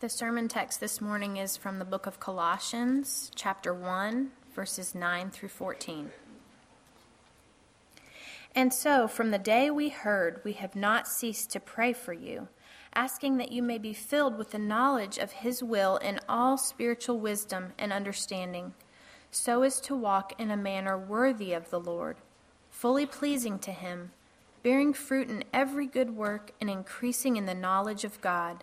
The sermon text this morning is from the book of Colossians, chapter 1, verses 9 through 14. And so, from the day we heard, we have not ceased to pray for you, asking that you may be filled with the knowledge of His will in all spiritual wisdom and understanding, so as to walk in a manner worthy of the Lord, fully pleasing to Him, bearing fruit in every good work and increasing in the knowledge of God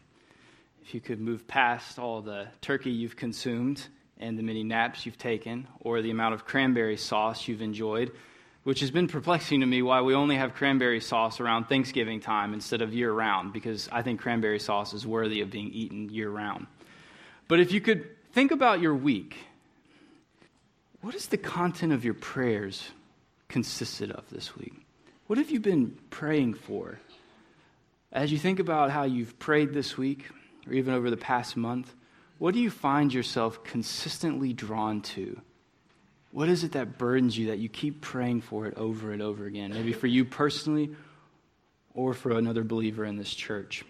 if you could move past all the turkey you've consumed and the many naps you've taken, or the amount of cranberry sauce you've enjoyed, which has been perplexing to me why we only have cranberry sauce around Thanksgiving time instead of year round, because I think cranberry sauce is worthy of being eaten year round. But if you could think about your week, what is the content of your prayers consisted of this week? What have you been praying for? As you think about how you've prayed this week, or even over the past month, what do you find yourself consistently drawn to? What is it that burdens you that you keep praying for it over and over again? Maybe for you personally or for another believer in this church.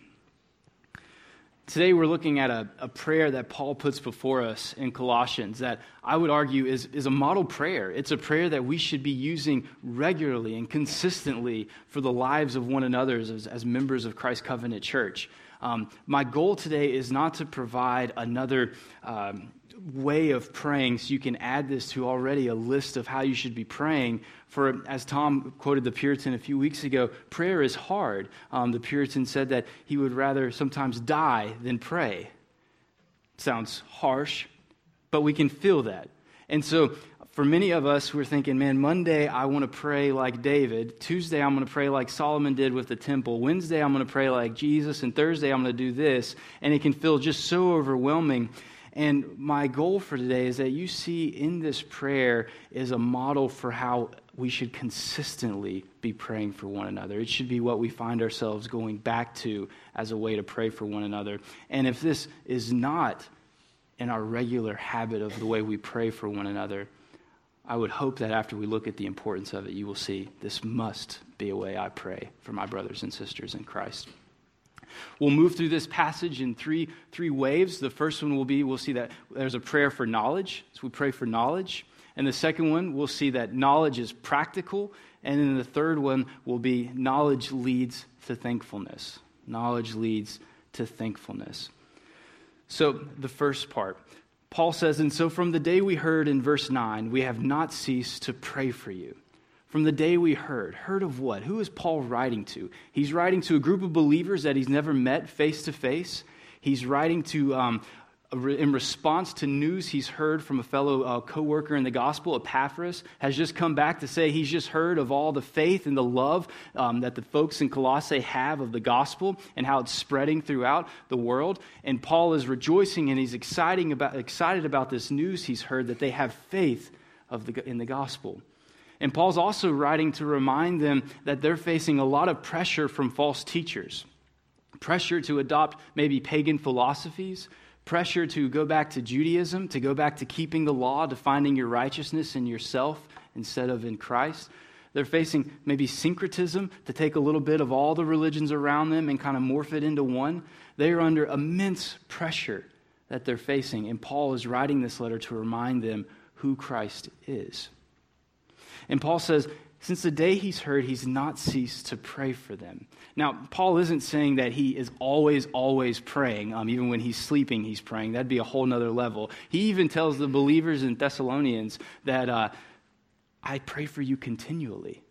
Today, we're looking at a, a, prayer that Paul puts before us in Colossians that I would argue is, is a model prayer. It's a prayer that we should be using regularly and consistently for the lives of one another as, as members of Christ Covenant Church. Um, my goal today is not to provide another um, way of praying so you can add this to already a list of how you should be praying. For, as Tom quoted the Puritan a few weeks ago, prayer is hard. Um, the Puritan said that he would rather sometimes die than pray. Sounds harsh, but we can feel that. And so for many of us, we're thinking, man, Monday I want to pray like David. Tuesday I'm going to pray like Solomon did with the temple. Wednesday I'm going to pray like Jesus. And Thursday I'm going to do this. And it can feel just so overwhelming. And my goal for today is that you see in this prayer is a model for how we should consistently be praying for one another. It should be what we find ourselves going back to as a way to pray for one another. And if this is not in our regular habit of the way we pray for one another, I would hope that after we look at the importance of it, you will see this must be a way I pray for my brothers and sisters in Christ. We'll move through this passage in three, three waves. The first one will be we'll see that there's a prayer for knowledge. So we pray for knowledge. And the second one, we'll see that knowledge is practical. And then the third one will be knowledge leads to thankfulness. Knowledge leads to thankfulness. So, the first part Paul says, And so from the day we heard in verse 9, we have not ceased to pray for you. From the day we heard. Heard of what? Who is Paul writing to? He's writing to a group of believers that he's never met face to face. He's writing to um, in response to news he's heard from a fellow uh, co-worker in the gospel epaphras has just come back to say he's just heard of all the faith and the love um, that the folks in colossae have of the gospel and how it's spreading throughout the world. And paul is rejoicing and he's exciting about, excited about this news he's heard that they have faith of the, in the gospel. And paul's also writing to remind them that they're facing a lot of pressure from false teachers. Pressure to adopt maybe pagan philosophies pressure to go back to Judaism, to go back to keeping the law, to finding your righteousness in yourself instead of in Christ. They're facing maybe syncretism, to take a little bit of all the religions around them and kind of morph it into one. They are under immense pressure that they're facing. And Paul is writing this letter to remind them who Christ is. And Paul says, since the day he's heard, he's not ceased to pray for them. Now, Paul isn't saying that he is always, always praying. Um, even when he's sleeping, he's praying. That'd be a whole nother level. He even tells the believers in Thessalonians that uh, I pray for you continually.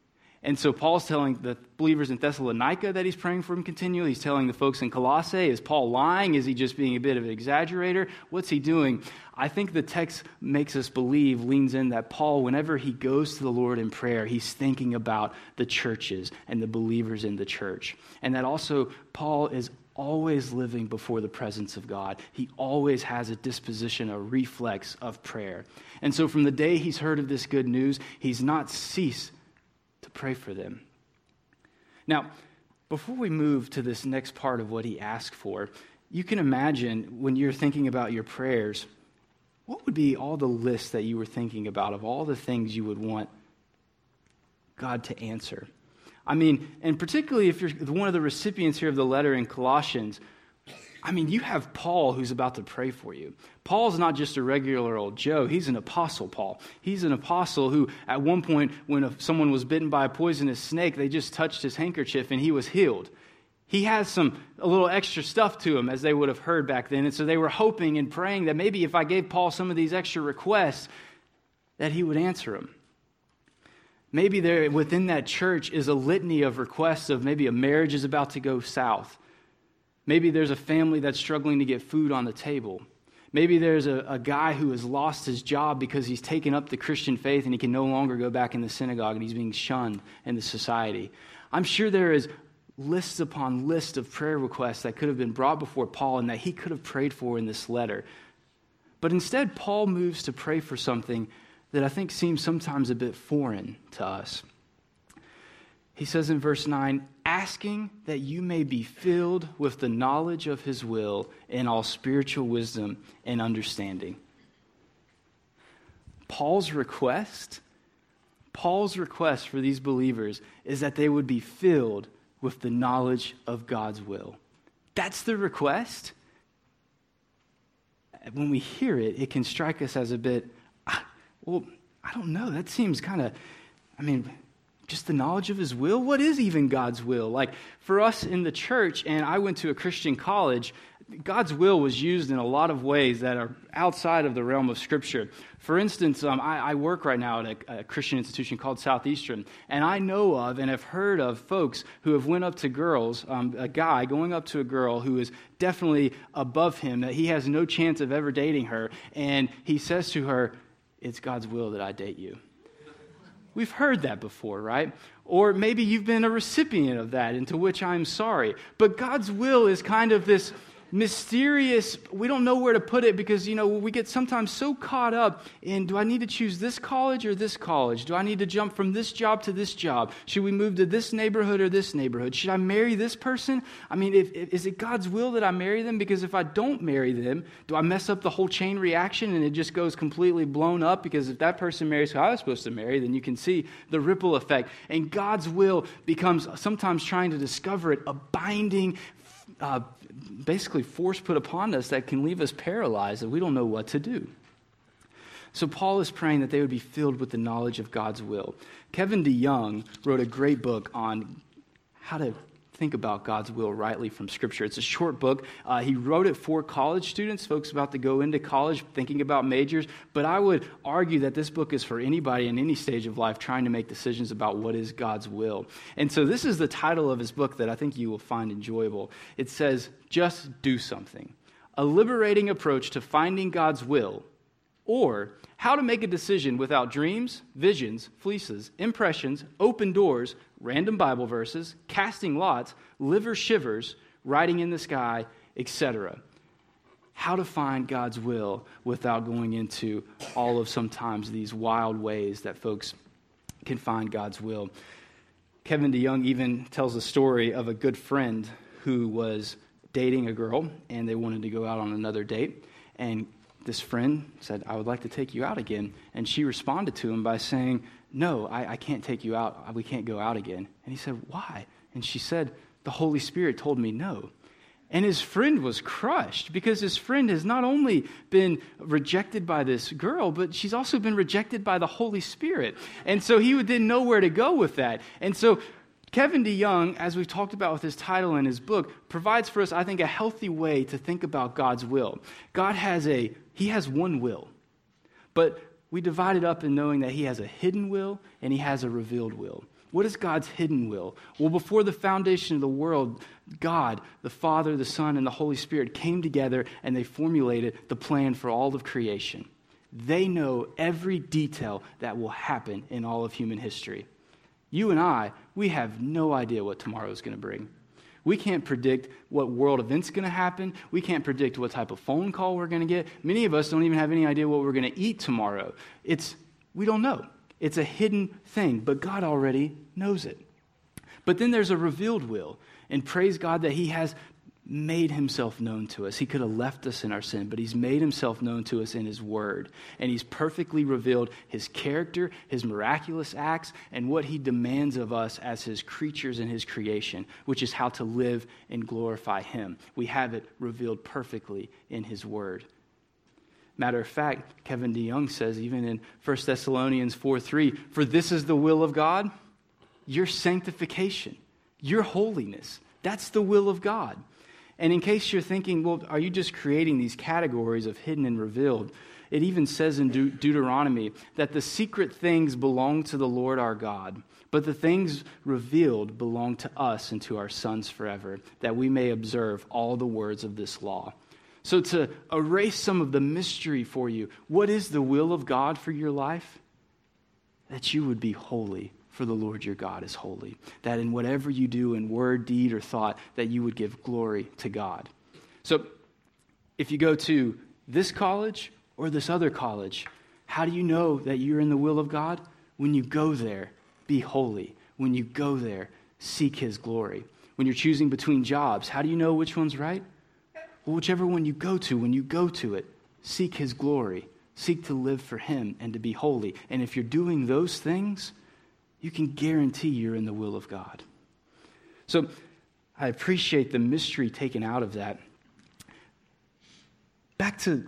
And so Paul's telling the believers in Thessalonica that he's praying for them continually. He's telling the folks in Colossae, is Paul lying? Is he just being a bit of an exaggerator? What's he doing? I think the text makes us believe, leans in that Paul, whenever he goes to the Lord in prayer, he's thinking about the churches and the believers in the church. And that also Paul is always living before the presence of God. He always has a disposition, a reflex of prayer. And so from the day he's heard of this good news, he's not ceased to pray for them. Now, before we move to this next part of what he asked for, you can imagine when you're thinking about your prayers, what would be all the lists that you were thinking about of all the things you would want God to answer? I mean, and particularly if you're one of the recipients here of the letter in Colossians, I mean, you have Paul who's about to pray for you. Paul's not just a regular old Joe, he's an apostle, Paul. He's an apostle who, at one point, when someone was bitten by a poisonous snake, they just touched his handkerchief and he was healed. He has some a little extra stuff to him, as they would have heard back then. And so they were hoping and praying that maybe if I gave Paul some of these extra requests, that he would answer them. Maybe there within that church is a litany of requests of maybe a marriage is about to go south. Maybe there's a family that's struggling to get food on the table. Maybe there's a, a guy who has lost his job because he's taken up the Christian faith and he can no longer go back in the synagogue and he's being shunned in the society. I'm sure there is lists upon lists of prayer requests that could have been brought before Paul and that he could have prayed for in this letter. But instead, Paul moves to pray for something that I think seems sometimes a bit foreign to us. He says in verse 9, asking that you may be filled with the knowledge of his will in all spiritual wisdom and understanding. Paul's request, Paul's request for these believers is that they would be filled with the knowledge of God's will. That's the request. When we hear it, it can strike us as a bit ah, well, I don't know. That seems kind of, I mean, just the knowledge of his will? What is even God's will? Like for us in the church, and I went to a Christian college, God's will was used in a lot of ways that are outside of the realm of Scripture. For instance, um, I, I, work right now at a, a, Christian institution called Southeastern, and I know of and have heard of folks who have went up to girls, um, a guy going up to a girl who is definitely above him, that he has no chance of ever dating her, and he says to her, it's God's will that I date you. We've heard that before, right? Or maybe you've been a recipient of that, into which I'm sorry. But God's will is kind of this mysterious, we don't know where to put it because, you know, we get sometimes so caught up in do I need to choose this college or this college? Do I need to jump from this job to this job? Should we move to this neighborhood or this neighborhood? Should I marry this person? I mean, if, if, is it God's will that I marry them? Because if I don't marry them, do I mess up the whole chain reaction and it just goes completely blown up? Because if that person marries who I was supposed to marry, then you can see the ripple effect. And God's will becomes sometimes trying to discover it a binding, uh, basically force put upon us that can leave us paralyzed that we don't know what to do. So Paul is praying that they would be filled with the knowledge of God's will. Kevin DeYoung wrote a great book on how to think about God's will rightly from Scripture. It's a short book. Uh, he wrote it for college students, folks about to go into college, thinking about majors. But I would argue that this book is for anybody in any stage of life trying to make decisions about what is God's will. And so this is the title of his book that I think you will find enjoyable. It says, Just Do Something A Liberating Approach to Finding God's Will, or how to make a decision without dreams, visions, fleeces, impressions, open doors, random Bible verses, casting lots, liver shivers, writing in the sky, etc. How to find God's will without going into all of sometimes these wild ways that folks can find God's will. Kevin DeYoung even tells a story of a good friend who was dating a girl and they wanted to go out on another date. And this friend said, I would like to take you out again. And she responded to him by saying, No, I, I can't take you out. We can't go out again. And he said, Why? And she said, The Holy Spirit told me no. And his friend was crushed because his friend has not only been rejected by this girl, but she's also been rejected by the Holy Spirit. And so he didn't know where to go with that. And so Kevin DeYoung, as we've talked about with his title in his book, provides for us, I think, a healthy way to think about God's will. God has a, he has one will, but we divide it up in knowing that he has a hidden will and he has a revealed will. What is God's hidden will? Well, before the foundation of the world, God, the Father, the Son, and the Holy Spirit came together and they formulated the plan for all of creation. They know every detail that will happen in all of human history. You and I, we have no idea what tomorrow is going to bring. We can't predict what world event's going to happen. We can't predict what type of phone call we're going to get. Many of us don't even have any idea what we're going to eat tomorrow. It's we don't know. It's a hidden thing, but God already knows it. But then there's a revealed will. And praise God that He has made himself known to us. He could have left us in our sin, but he's made himself known to us in his word. And he's perfectly revealed his character, his miraculous acts, and what he demands of us as his creatures in his creation, which is how to live and glorify him. We have it revealed perfectly in his word. Matter of fact, Kevin DeYoung says, even in 1 Thessalonians 4 3, for this is the will of God, your sanctification, your holiness. That's the will of God. And in case you're thinking, well, are you just creating these categories of hidden and revealed? It even says in De- Deuteronomy that the secret things belong to the Lord our God, but the things revealed belong to us and to our sons forever, that we may observe all the words of this law. So, to erase some of the mystery for you, what is the will of God for your life? That you would be holy for the Lord your God is holy. That in whatever you do in word, deed, or thought, that you would give glory to God. So if you go to this college or this other college, how do you know that you're in the will of God? When you go there, be holy. When you go there, seek his glory. When you're choosing between jobs, how do you know which one's right? Well, whichever one you go to, when you go to it, seek his glory. Seek to live for him and to be holy. And if you're doing those things, you can guarantee you're in the will of God. So I appreciate the mystery taken out of that. Back to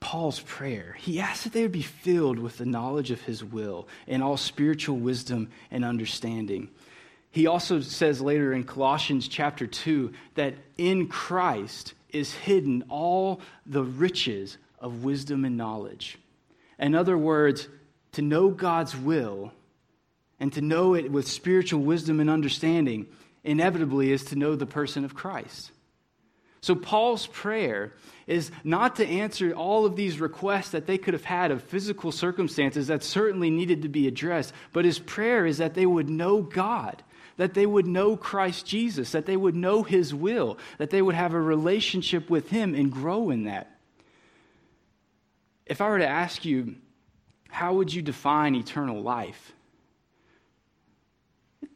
Paul's prayer. He asked that they would be filled with the knowledge of his will and all spiritual wisdom and understanding. He also says later in Colossians chapter 2 that in Christ is hidden all the riches of wisdom and knowledge. In other words, to know God's will and to know it with spiritual wisdom and understanding inevitably is to know the person of Christ. So, Paul's prayer is not to answer all of these requests that they could have had of physical circumstances that certainly needed to be addressed, but his prayer is that they would know God, that they would know Christ Jesus, that they would know his will, that they would have a relationship with him and grow in that. If I were to ask you, how would you define eternal life?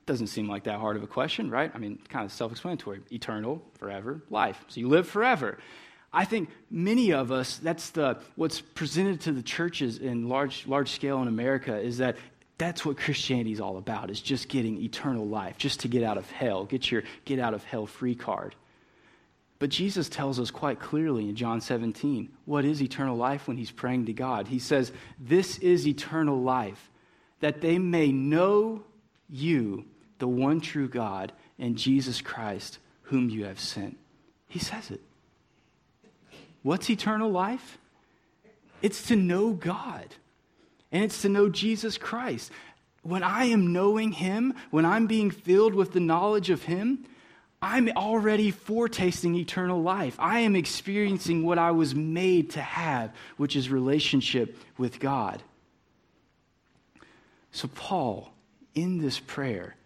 Doesn't seem like that hard of a question, right? I mean, kind of self explanatory. Eternal, forever, life. So you live forever. I think many of us, that's the, what's presented to the churches in large, large scale in America is that that's what Christianity is all about, is just getting eternal life, just to get out of hell, get your get out of hell free card. But Jesus tells us quite clearly in John 17 what is eternal life when he's praying to God. He says, This is eternal life, that they may know you, the one true God, and Jesus Christ, whom you have sent. He says it. What's eternal life? It's to know God, and it's to know Jesus Christ. When I am knowing Him, when I'm being filled with the knowledge of Him, I'm already foretasting eternal life. I am experiencing what I was made to have, which is relationship with God. So, Paul, in this prayer,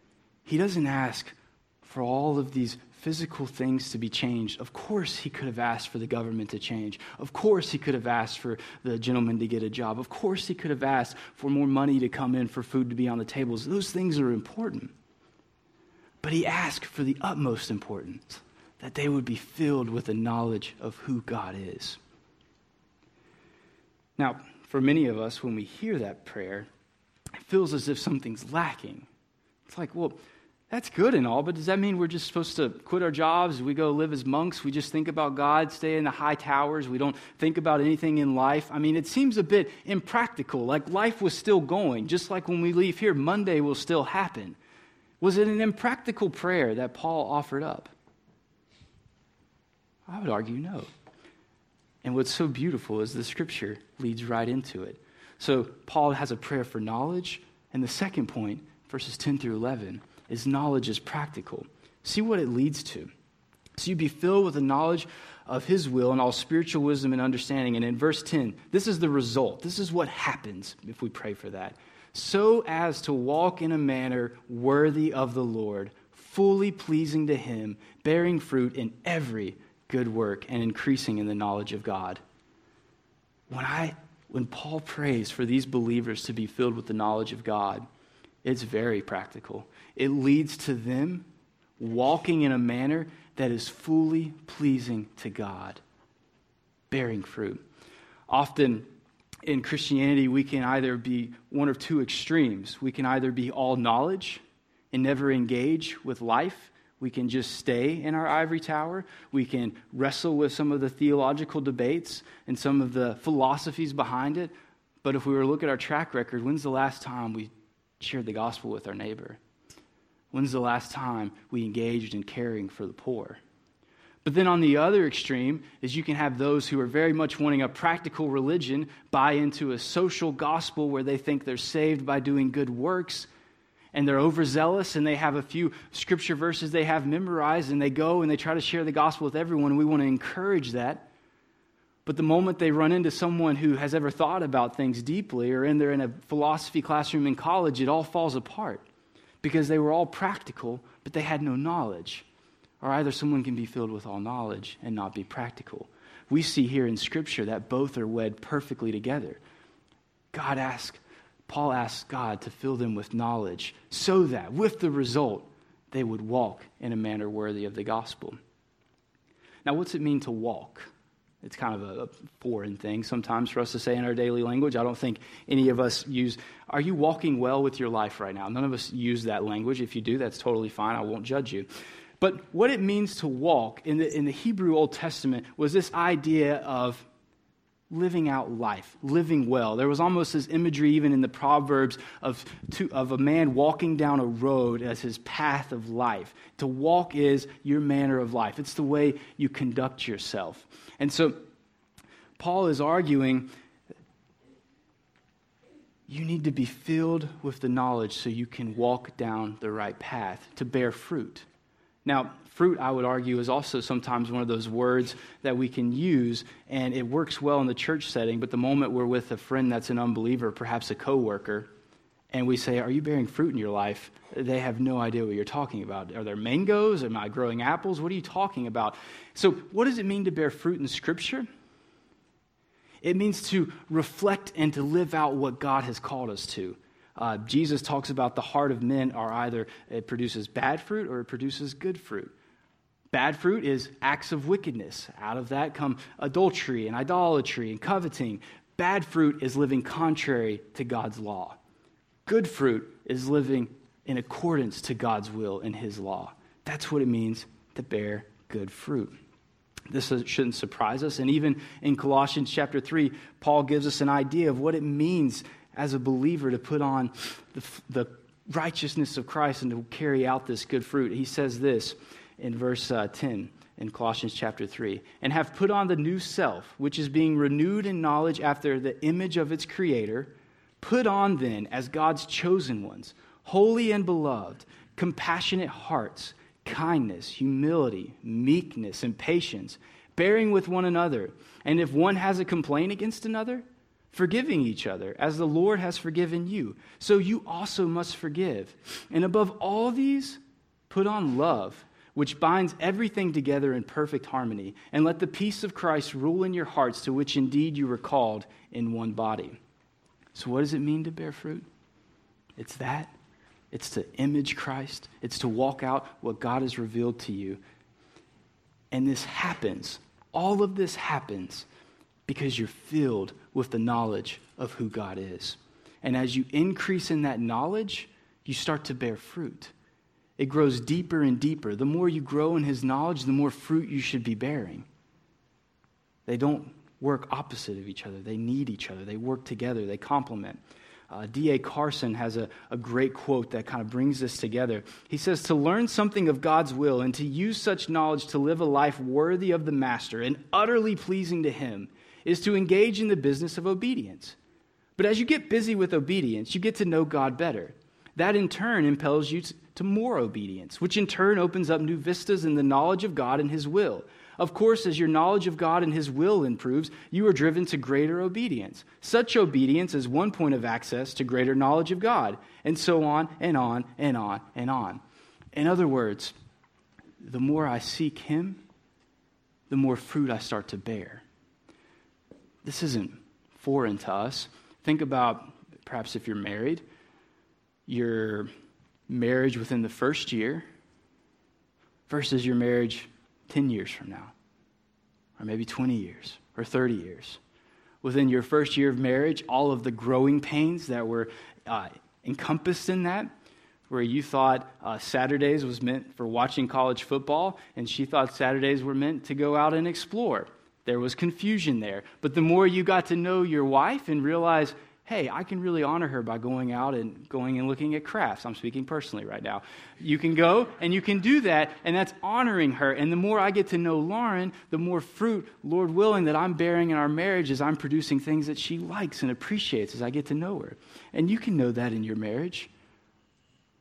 he doesn't ask for all of these physical things to be changed. Of course, he could have asked for the government to change. Of course, he could have asked for the gentleman to get a job. Of course, he could have asked for more money to come in for food to be on the tables. Those things are important. But he asked for the utmost importance that they would be filled with the knowledge of who God is. Now, for many of us, when we hear that prayer, it feels as if something's lacking. It's like, well, that's good and all, but does that mean we're just supposed to quit our jobs? We go live as monks? We just think about God, stay in the high towers? We don't think about anything in life? I mean, it seems a bit impractical. Like life was still going. Just like when we leave here, Monday will still happen. Was it an impractical prayer that Paul offered up? I would argue no. And what's so beautiful is the scripture leads right into it. So Paul has a prayer for knowledge, and the second point verses 10 through 11, is knowledge is practical. See what it leads to. So you be filled with the knowledge of his will and all spiritual wisdom and understanding. And in verse 10, this is the result. This is what happens if we pray for that. So as to walk in a manner worthy of the Lord, fully pleasing to Him, bearing fruit in every good work, and increasing in the knowledge of God. When, I, when Paul prays for these believers to be filled with the knowledge of God, it's very practical. It leads to them walking in a manner that is fully pleasing to God, bearing fruit. Often in Christianity, we can either be one of two extremes. We can either be all knowledge and never engage with life. We can just stay in our ivory tower. We can wrestle with some of the theological debates and some of the philosophies behind it. But if we were to look at our track record, when's the last time we shared the gospel with our neighbor? When's the last time we engaged in caring for the poor? But then on the other extreme is you can have those who are very much wanting a practical religion buy into a social gospel where they think they're saved by doing good works and they're overzealous and they have a few scripture verses they have memorized and they go and they try to share the gospel with everyone. We want to encourage that. But the moment they run into someone who has ever thought about things deeply or in they're in a philosophy classroom in college, it all falls apart because they were all practical, but they had no knowledge. Or either someone can be filled with all knowledge and not be practical. We see here in Scripture that both are wed perfectly together. God asks, Paul asks God to fill them with knowledge so that, with the result, they would walk in a manner worthy of the gospel. Now, what's it mean to walk? It's kind of a foreign thing sometimes for us to say in our daily language. I don't think any of us use, Are you walking well with your life right now? None of us use that language. If you do, that's totally fine. I won't judge you. But what it means to walk in the, in the Hebrew Old Testament was this idea of living out life, living well. There was almost this imagery, even in the Proverbs, of, of a man walking down a road as his path of life. To walk is your manner of life, it's the way you conduct yourself. And so, Paul is arguing you need to be filled with the knowledge so you can walk down the right path to bear fruit. Now, fruit, I would argue, is also sometimes one of those words that we can use, and it works well in the church setting. But the moment we're with a friend that's an unbeliever, perhaps a coworker, and we say, Are you bearing fruit in your life? They have no idea what you're talking about. Are there mangoes? Am I growing apples? What are you talking about? So, what does it mean to bear fruit in Scripture? It means to reflect and to live out what God has called us to. Uh, Jesus talks about the heart of men are either it produces bad fruit or it produces good fruit. Bad fruit is acts of wickedness. Out of that come adultery and idolatry and coveting. Bad fruit is living contrary to God's law. Good fruit is living in accordance to God's will and His law. That's what it means to bear good fruit. This shouldn't surprise us. And even in Colossians chapter 3, Paul gives us an idea of what it means as a believer to put on the, the righteousness of Christ and to carry out this good fruit. He says this in verse uh, 10 in Colossians chapter 3 and have put on the new self, which is being renewed in knowledge after the image of its creator. Put on then as God's chosen ones, holy and beloved, compassionate hearts, kindness, humility, meekness, and patience, bearing with one another. And if one has a complaint against another, forgiving each other as the Lord has forgiven you. So you also must forgive. And above all these, put on love, which binds everything together in perfect harmony. And let the peace of Christ rule in your hearts, to which indeed you were called in one body. So, what does it mean to bear fruit? It's that. It's to image Christ, it's to walk out what God has revealed to you. And this happens, all of this happens because you're filled with the knowledge of who God is. And as you increase in that knowledge, you start to bear fruit. It grows deeper and deeper. The more you grow in His knowledge, the more fruit you should be bearing. They don't work opposite of each other, they need each other, they work together, they complement. Uh, D.A. Carson has a, a great quote that kind of brings this together. He says, To learn something of God's will and to use such knowledge to live a life worthy of the Master and utterly pleasing to Him is to engage in the business of obedience. But as you get busy with obedience, you get to know God better. That in turn impels you to more obedience, which in turn opens up new vistas in the knowledge of God and His will. Of course, as your knowledge of God and His will improves, you are driven to greater obedience. Such obedience is one point of access to greater knowledge of God, and so on and on and on and on. In other words, the more I seek Him, the more fruit I start to bear. This isn't foreign to us. Think about perhaps if you're married, your marriage within the first year versus your marriage 10 years from now, or maybe 20 years, or 30 years. Within your first year of marriage, all of the growing pains that were uh, encompassed in that, where you thought uh, Saturdays was meant for watching college football, and she thought Saturdays were meant to go out and explore. There was confusion there. But the more you got to know your wife and realize, hey, I can really honor her by going out and going and looking at crafts. I'm speaking personally right now. You can go and you can do that, and that's honoring her. And the more I get to know Lauren, the more fruit, Lord willing, that I'm bearing in our marriage as I'm producing things that she likes and appreciates as I get to know her. And you can know that in your marriage,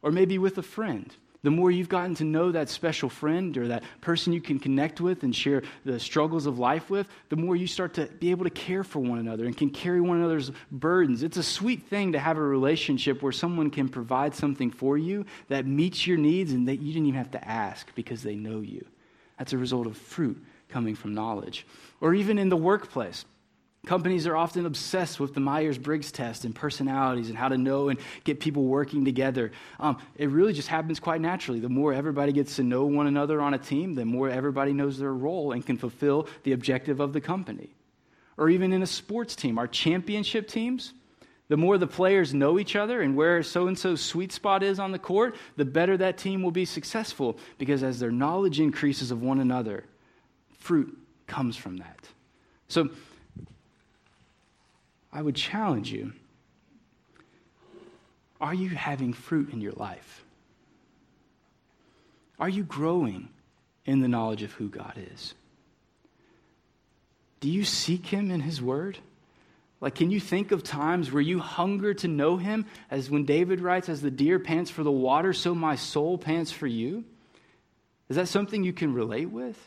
or maybe with a friend. The more you've gotten to know that special friend or that person you can connect with and share the struggles of life with, the more you start to be able to care for one another and can carry one another's burdens. It's a sweet thing to have a relationship where someone can provide something for you that meets your needs and that you didn't even have to ask because they know you. That's a result of fruit coming from knowledge. Or even in the workplace. Companies are often obsessed with the Myers Briggs test and personalities and how to know and get people working together. Um, it really just happens quite naturally. The more everybody gets to know one another on a team, the more everybody knows their role and can fulfill the objective of the company. Or even in a sports team, our championship teams, the more the players know each other and where so and so's sweet spot is on the court, the better that team will be successful because as their knowledge increases of one another, fruit comes from that. So, I would challenge you are you having fruit in your life? Are you growing in the knowledge of who God is? Do you seek Him in His Word? Like, can you think of times where you hunger to know Him? As when David writes, As the deer pants for the water, so my soul pants for you? Is that something you can relate with?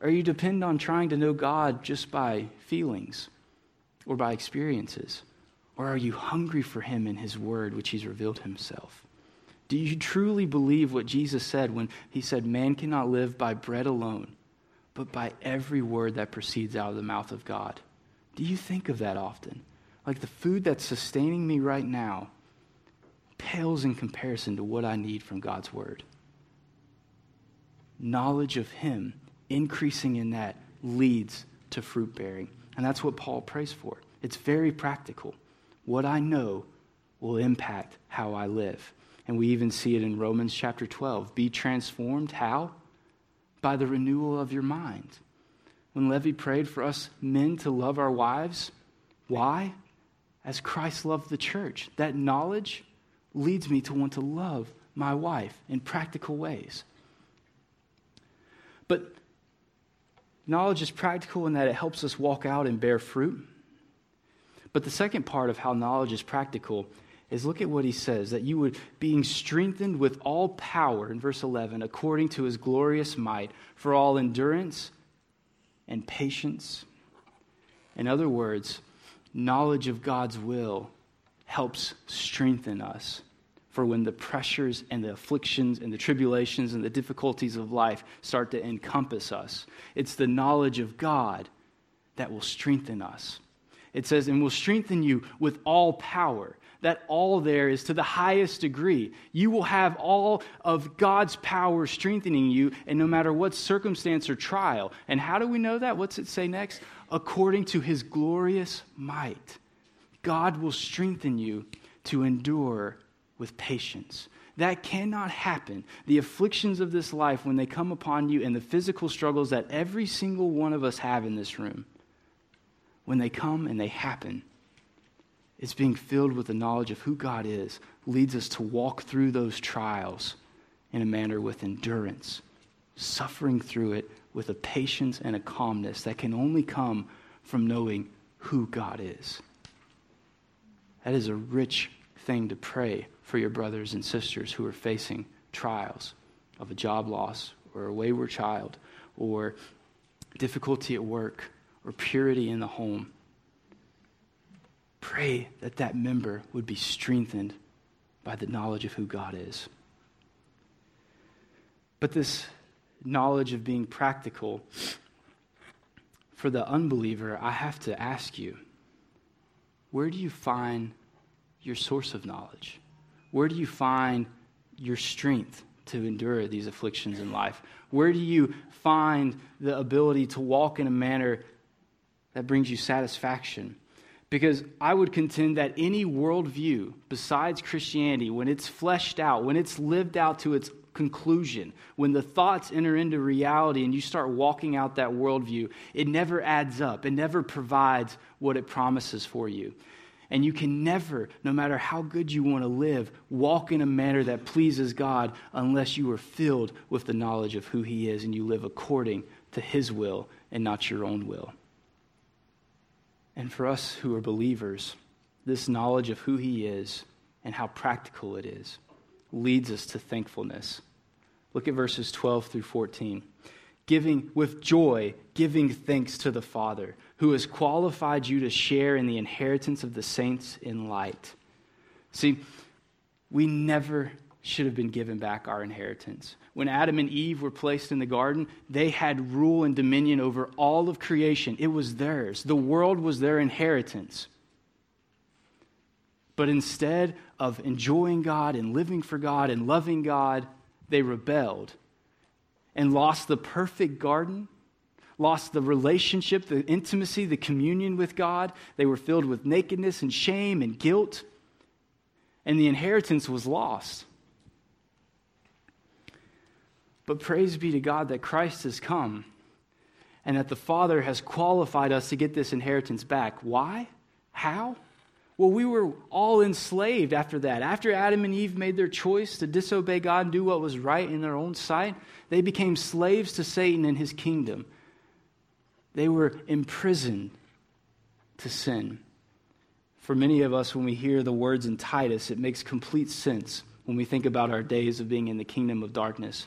Or you depend on trying to know God just by feelings? Or by experiences? Or are you hungry for Him in His Word, which He's revealed Himself? Do you truly believe what Jesus said when He said, Man cannot live by bread alone, but by every word that proceeds out of the mouth of God? Do you think of that often? Like the food that's sustaining me right now pales in comparison to what I need from God's Word. Knowledge of Him, increasing in that, leads to fruit bearing. And that's what Paul prays for. It's very practical. What I know will impact how I live. And we even see it in Romans chapter 12. Be transformed. How? By the renewal of your mind. When Levi prayed for us men to love our wives, why? As Christ loved the church. That knowledge leads me to want to love my wife in practical ways. But Knowledge is practical in that it helps us walk out and bear fruit. But the second part of how knowledge is practical is look at what he says that you would being strengthened with all power in verse 11 according to his glorious might for all endurance and patience in other words knowledge of god's will helps strengthen us for when the pressures and the afflictions and the tribulations and the difficulties of life start to encompass us. It's the knowledge of God that will strengthen us. It says, and will strengthen you with all power. That all there is to the highest degree. You will have all of God's power strengthening you, and no matter what circumstance or trial. And how do we know that? What's it say next? According to his glorious might. God will strengthen you to endure with patience. That cannot happen. The afflictions of this life, when they come upon you, and the physical struggles that every single one of us have in this room, when they come and they happen, it's being filled with the knowledge of who God is, leads us to walk through those trials in a manner with endurance, suffering through it with a patience and a calmness that can only come from knowing who God is. That is a rich thing to pray for your brothers and sisters who are facing trials of a job loss or a wayward child or difficulty at work or purity in the home. Pray that that member would be strengthened by the knowledge of who God is. But this knowledge of being practical, for the unbeliever, I have to ask you where do you find your source of knowledge? Where do you find your strength to endure these afflictions in life? Where do you find the ability to walk in a manner that brings you satisfaction? Because I would contend that any worldview besides Christianity, when it's fleshed out, when it's lived out to its conclusion, when the thoughts enter into reality and you start walking out that worldview, it never adds up. It never provides what it promises for you. And you can never, no matter how good you want to live, walk in a manner that pleases God unless you are filled with the knowledge of who He is and you live according to His will and not your own will. And for us who are believers, this knowledge of who He is and how practical it is leads us to thankfulness. Look at verses 12 through 14. Giving with joy, giving thanks to the Father, who has qualified you to share in the inheritance of the saints in light. See, we never should have been given back our inheritance. When Adam and Eve were placed in the garden, they had rule and dominion over all of creation. It was theirs, the world was their inheritance. But instead of enjoying God and living for God and loving God, they rebelled and lost the perfect garden, lost the relationship, the intimacy, the communion with God. They were filled with nakedness and shame and guilt, and the inheritance was lost. But praise be to God that Christ has come and that the Father has qualified us to get this inheritance back. Why? How? Well, we were all enslaved after that. After Adam and Eve made their choice to disobey God and do what was right in their own sight, they became slaves to Satan and his kingdom. They were imprisoned to sin. For many of us, when we hear the words in Titus, it makes complete sense when we think about our days of being in the kingdom of darkness.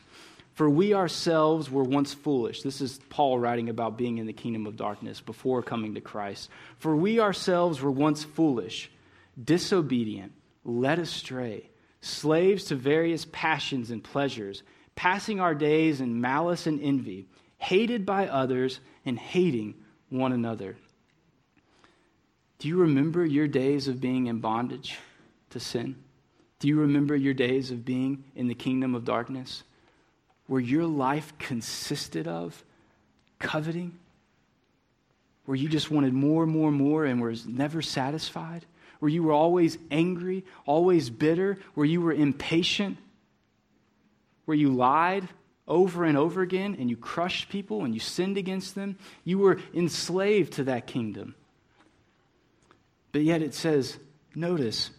For we ourselves were once foolish. This is Paul writing about being in the kingdom of darkness before coming to Christ. For we ourselves were once foolish, disobedient, led astray, slaves to various passions and pleasures, passing our days in malice and envy, hated by others and hating one another. Do you remember your days of being in bondage to sin? Do you remember your days of being in the kingdom of darkness? where your life consisted of coveting, where you just wanted more and more and more and was never satisfied, where you were always angry, always bitter, where you were impatient, where you lied over and over again and you crushed people and you sinned against them, you were enslaved to that kingdom. But yet it says, notice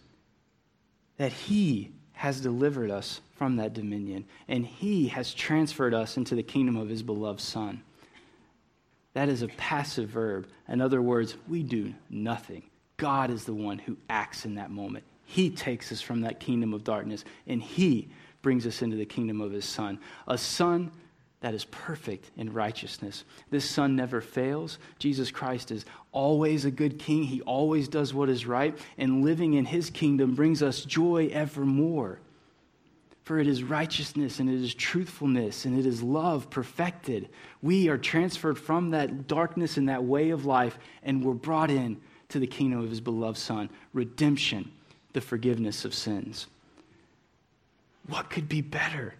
that He has delivered us from that dominion, and he has transferred us into the kingdom of his beloved Son. That is a passive verb. In other words, we do nothing. God is the one who acts in that moment. He takes us from that kingdom of darkness, and he brings us into the kingdom of his Son. A Son that is perfect in righteousness. This Son never fails. Jesus Christ is always a good king. He always does what is right, and living in his kingdom brings us joy evermore. For it is righteousness and it is truthfulness and it is love perfected. We are transferred from that darkness and that way of life, and we're brought in to the kingdom of his beloved Son redemption, the forgiveness of sins. What could be better?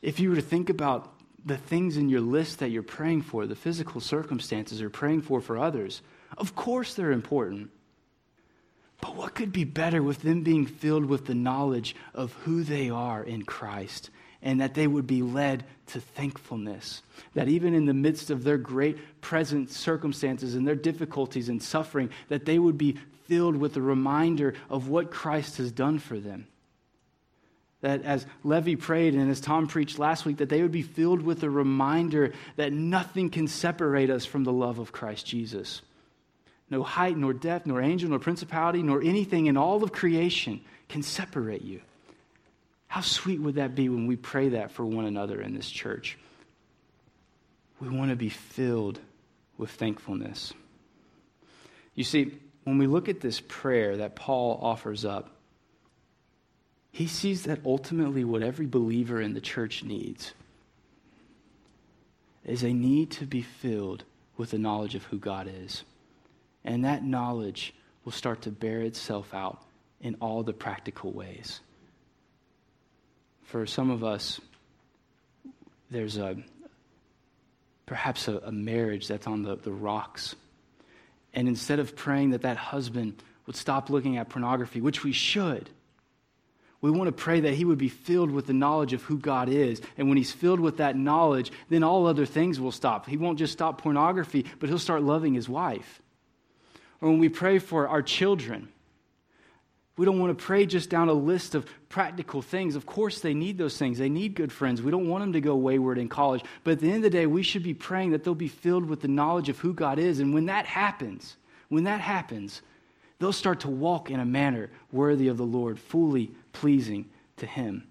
If you were to think about the things in your list that you're praying for, the physical circumstances you're praying for for others, of course they're important. But what could be better with them being filled with the knowledge of who they are in Christ and that they would be led to thankfulness? That even in the midst of their great present circumstances and their difficulties and suffering, that they would be filled with the reminder of what Christ has done for them. That as Levy prayed and as Tom preached last week, that they would be filled with a reminder that nothing can separate us from the love of Christ Jesus no height, nor depth, nor angel, nor principality, nor anything in all of creation can separate you. How sweet would that be when we pray that for one another in this church? We want to be filled with thankfulness. You see, when we look at this prayer that Paul offers up, he sees that ultimately what every believer in the church needs is a need to be filled with the knowledge of who God is. And that knowledge will start to bear itself out in all the practical ways. For some of us, there's a perhaps a, a marriage that's on the, the rocks. And instead of praying that that husband would stop looking at pornography, which we should, we want to pray that he would be filled with the knowledge of who God is. And when he's filled with that knowledge, then all other things will stop. He won't just stop pornography, but he'll start loving his wife. Or when we pray for our children, we don't want to pray just down a list of practical things. Of course, they need those things. They need good friends. We don't want them to go wayward in college. But at the end of the day, we should be praying that they'll be filled with the knowledge of who God is. And when that happens, when that happens, they'll start to walk in a manner worthy of the Lord, fully pleasing to Him.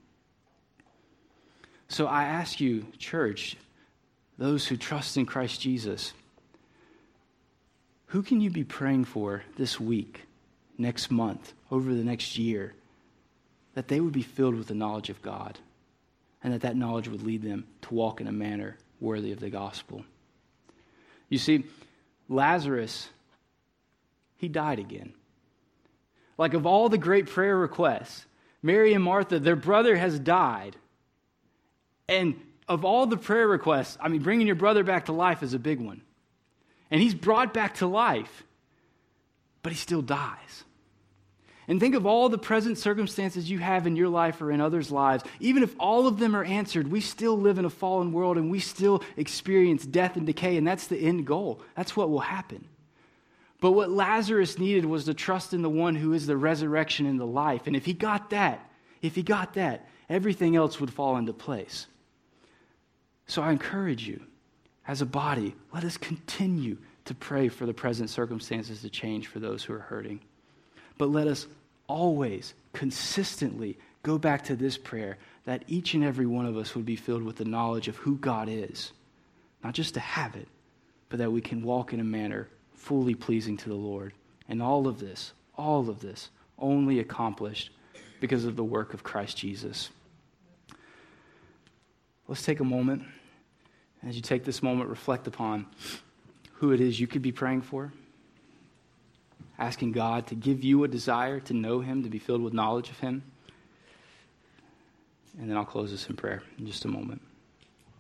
So I ask you, church, those who trust in Christ Jesus, who can you be praying for this week, next month, over the next year, that they would be filled with the knowledge of God and that that knowledge would lead them to walk in a manner worthy of the gospel? You see, Lazarus, he died again. Like, of all the great prayer requests, Mary and Martha, their brother has died. And of all the prayer requests, I mean, bringing your brother back to life is a big one. And he's brought back to life, but he still dies. And think of all the present circumstances you have in your life or in others' lives. Even if all of them are answered, we still live in a fallen world and we still experience death and decay, and that's the end goal. That's what will happen. But what Lazarus needed was to trust in the one who is the resurrection and the life. And if he got that, if he got that, everything else would fall into place. So I encourage you, as a body, let us continue to pray for the present circumstances to change for those who are hurting. But let us always, consistently go back to this prayer that each and every one of us would be filled with the knowledge of who God is. Not just to have it, but that we can walk in a manner fully pleasing to the Lord. And all of this, all of this, only accomplished because of the work of Christ Jesus. Let's take a moment. As you take this moment, reflect upon who it is you could be praying for, asking God to give you a desire to know Him, to be filled with knowledge of Him. And then I'll close this in prayer in just a moment.